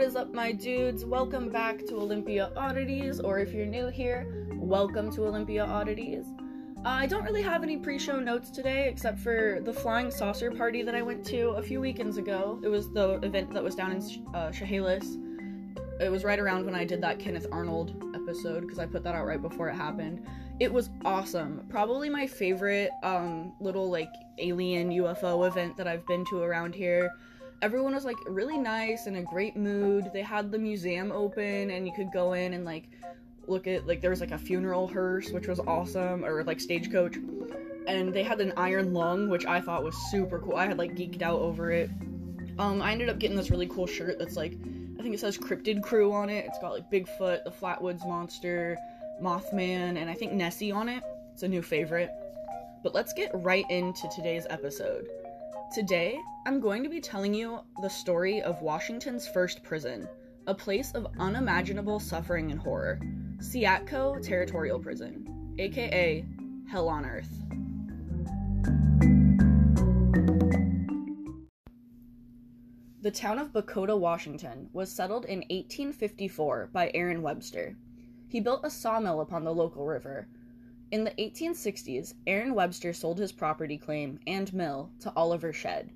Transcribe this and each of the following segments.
What is up, my dudes? Welcome back to Olympia Oddities, or if you're new here, welcome to Olympia Oddities. Uh, I don't really have any pre show notes today except for the flying saucer party that I went to a few weekends ago. It was the event that was down in uh, Chehalis. It was right around when I did that Kenneth Arnold episode because I put that out right before it happened. It was awesome. Probably my favorite um, little like alien UFO event that I've been to around here everyone was like really nice and in a great mood. They had the museum open and you could go in and like look at like there was like a funeral hearse which was awesome or like stagecoach and they had an iron lung which I thought was super cool. I had like geeked out over it. Um I ended up getting this really cool shirt that's like I think it says Cryptid Crew on it. It's got like Bigfoot, the Flatwoods monster, Mothman, and I think Nessie on it. It's a new favorite. But let's get right into today's episode. Today, I'm going to be telling you the story of Washington's first prison, a place of unimaginable suffering and horror, Seatco Territorial Prison, aka Hell on Earth. The town of Bucoda, Washington, was settled in 1854 by Aaron Webster. He built a sawmill upon the local river, in the 1860s, Aaron Webster sold his property claim and mill to Oliver Shedd.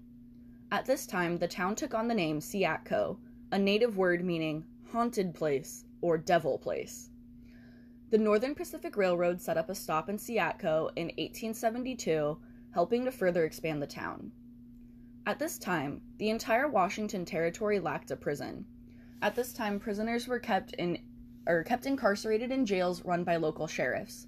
At this time, the town took on the name Seatco, a native word meaning haunted place or devil place. The Northern Pacific Railroad set up a stop in Seatco in 1872, helping to further expand the town. At this time, the entire Washington territory lacked a prison. At this time, prisoners were kept in or kept incarcerated in jails run by local sheriffs.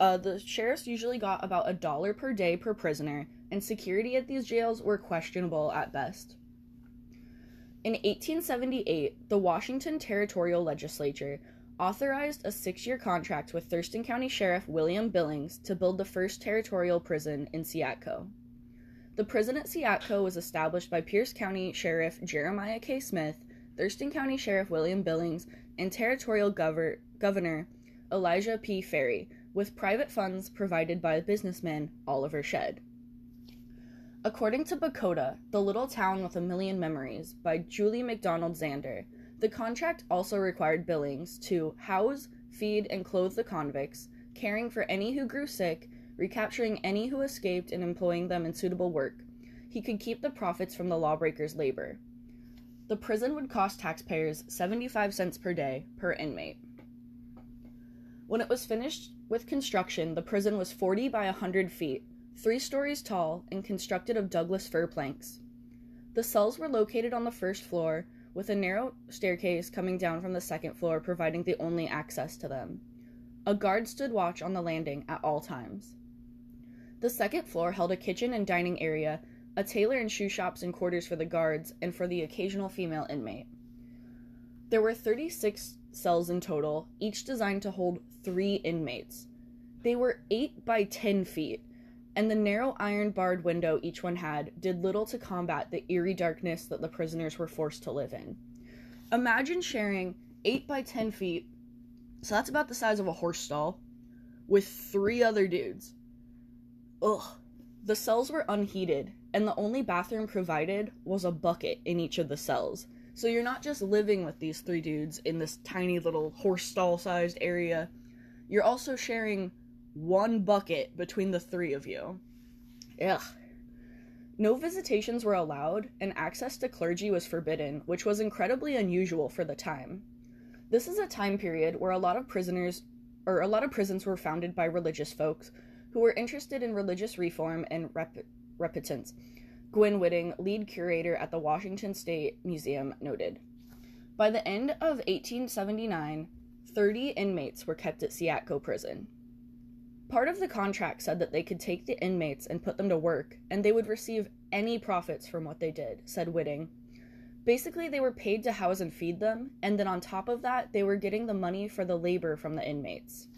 Uh, the sheriffs usually got about a dollar per day per prisoner, and security at these jails were questionable at best. In 1878, the Washington Territorial Legislature authorized a six year contract with Thurston County Sheriff William Billings to build the first territorial prison in Seatco. The prison at Seatco was established by Pierce County Sheriff Jeremiah K. Smith, Thurston County Sheriff William Billings, and Territorial Gover- Governor Elijah P. Ferry, with private funds provided by businessman Oliver Shedd. According to Bucoda, The Little Town with a Million Memories by Julie MacDonald Zander, the contract also required Billings to house, feed, and clothe the convicts, caring for any who grew sick, recapturing any who escaped, and employing them in suitable work. He could keep the profits from the lawbreakers' labor. The prison would cost taxpayers 75 cents per day per inmate. When it was finished with construction, the prison was 40 by 100 feet, three stories tall, and constructed of Douglas fir planks. The cells were located on the first floor, with a narrow staircase coming down from the second floor providing the only access to them. A guard stood watch on the landing at all times. The second floor held a kitchen and dining area, a tailor and shoe shops and quarters for the guards, and for the occasional female inmate. There were 36 cells in total, each designed to hold three inmates. They were 8 by 10 feet, and the narrow iron barred window each one had did little to combat the eerie darkness that the prisoners were forced to live in. Imagine sharing 8 by 10 feet, so that's about the size of a horse stall, with three other dudes. Ugh. The cells were unheated, and the only bathroom provided was a bucket in each of the cells. So you're not just living with these three dudes in this tiny little horse stall sized area, you're also sharing one bucket between the three of you. Ugh. No visitations were allowed, and access to clergy was forbidden, which was incredibly unusual for the time. This is a time period where a lot of prisoners, or a lot of prisons were founded by religious folks who were interested in religious reform and rep- repentance, Gwen Whiting, lead curator at the Washington State Museum, noted. By the end of 1879, 30 inmates were kept at Seatco Prison. Part of the contract said that they could take the inmates and put them to work, and they would receive any profits from what they did, said Whiting. Basically, they were paid to house and feed them, and then on top of that, they were getting the money for the labor from the inmates.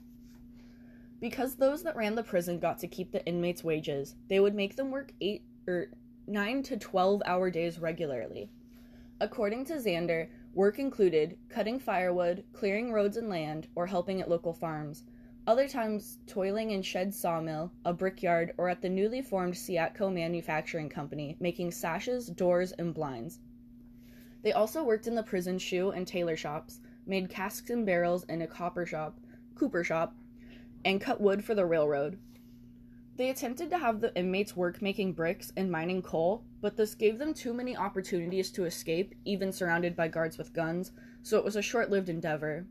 Because those that ran the prison got to keep the inmates' wages, they would make them work eight or er, 9 to 12 hour days regularly. According to Zander, work included cutting firewood, clearing roads and land, or helping at local farms. Other times, toiling in Shedd sawmill, a brickyard, or at the newly formed Seatco Manufacturing Company, making sashes, doors, and blinds. They also worked in the prison shoe and tailor shops, made casks and barrels in a copper shop, cooper shop, and cut wood for the railroad. They attempted to have the inmates work making bricks and mining coal, but this gave them too many opportunities to escape, even surrounded by guards with guns, so it was a short lived endeavor.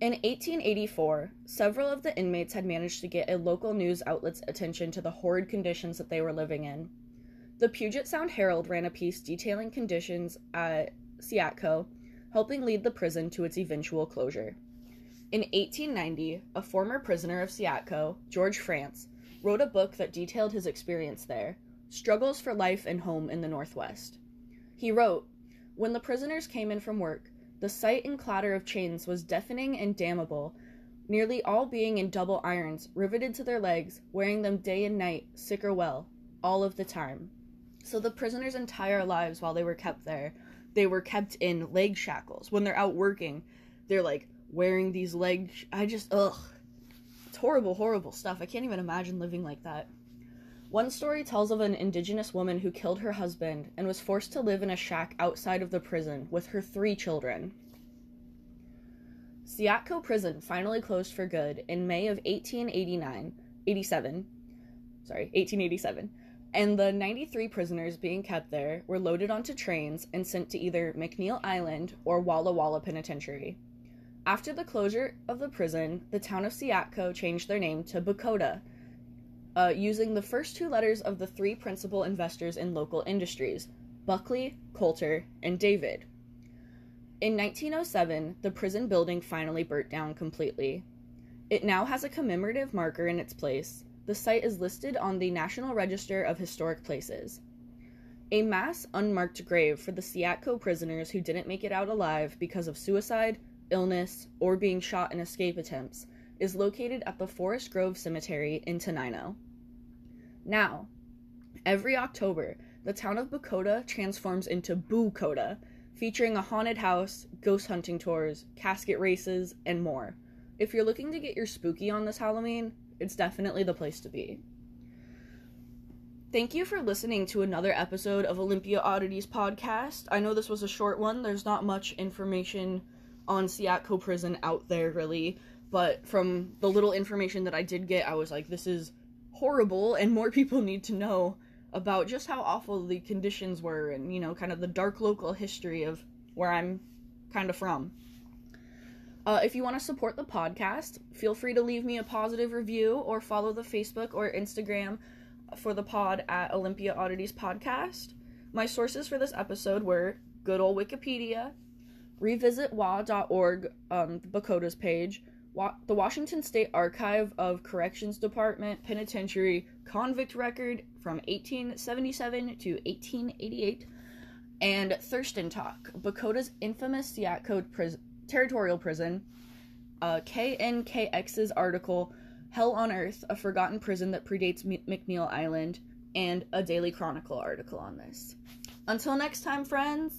In 1884, several of the inmates had managed to get a local news outlet's attention to the horrid conditions that they were living in. The Puget Sound Herald ran a piece detailing conditions at Seatco, helping lead the prison to its eventual closure. In 1890, a former prisoner of Seatco, George France, wrote a book that detailed his experience there Struggles for Life and Home in the Northwest. He wrote When the prisoners came in from work, the sight and clatter of chains was deafening and damnable, nearly all being in double irons, riveted to their legs, wearing them day and night, sick or well, all of the time. So the prisoners' entire lives while they were kept there, they were kept in leg shackles. When they're out working, they're like wearing these leg. I just ugh, it's horrible, horrible stuff. I can't even imagine living like that. One story tells of an indigenous woman who killed her husband and was forced to live in a shack outside of the prison with her three children. Seatco Prison finally closed for good in May of 1889, 87, sorry, 1887, and the 93 prisoners being kept there were loaded onto trains and sent to either McNeil Island or Walla Walla Penitentiary. After the closure of the prison, the town of Seatco changed their name to Bucoda uh, using the first two letters of the three principal investors in local industries Buckley, Coulter, and David. In 1907, the prison building finally burnt down completely. It now has a commemorative marker in its place. The site is listed on the National Register of Historic Places. A mass unmarked grave for the Seatco prisoners who didn't make it out alive because of suicide, illness, or being shot in escape attempts is located at the Forest Grove Cemetery in Tenino. Now, every October, the town of Bucoda transforms into Boo-Coda, featuring a haunted house, ghost hunting tours, casket races, and more. If you're looking to get your spooky on this Halloween, it's definitely the place to be. Thank you for listening to another episode of Olympia Oddities podcast. I know this was a short one. There's not much information on Seatco Prison out there, really. But from the little information that I did get, I was like, this is horrible, and more people need to know about just how awful the conditions were and, you know, kind of the dark local history of where I'm kind of from. Uh, if you want to support the podcast, feel free to leave me a positive review or follow the Facebook or Instagram for the pod at Olympia Oddities Podcast. My sources for this episode were good old Wikipedia, revisitwa.org, um, the Bucoda's page, Wa- the Washington State Archive of Corrections Department Penitentiary Convict Record from 1877 to 1888, and Thurston Talk, Bucoda's infamous Seatco pris- territorial prison, uh, KNKX's article Hell on Earth, a forgotten prison that predates M- McNeil Island, and a Daily Chronicle article on this. Until next time, friends.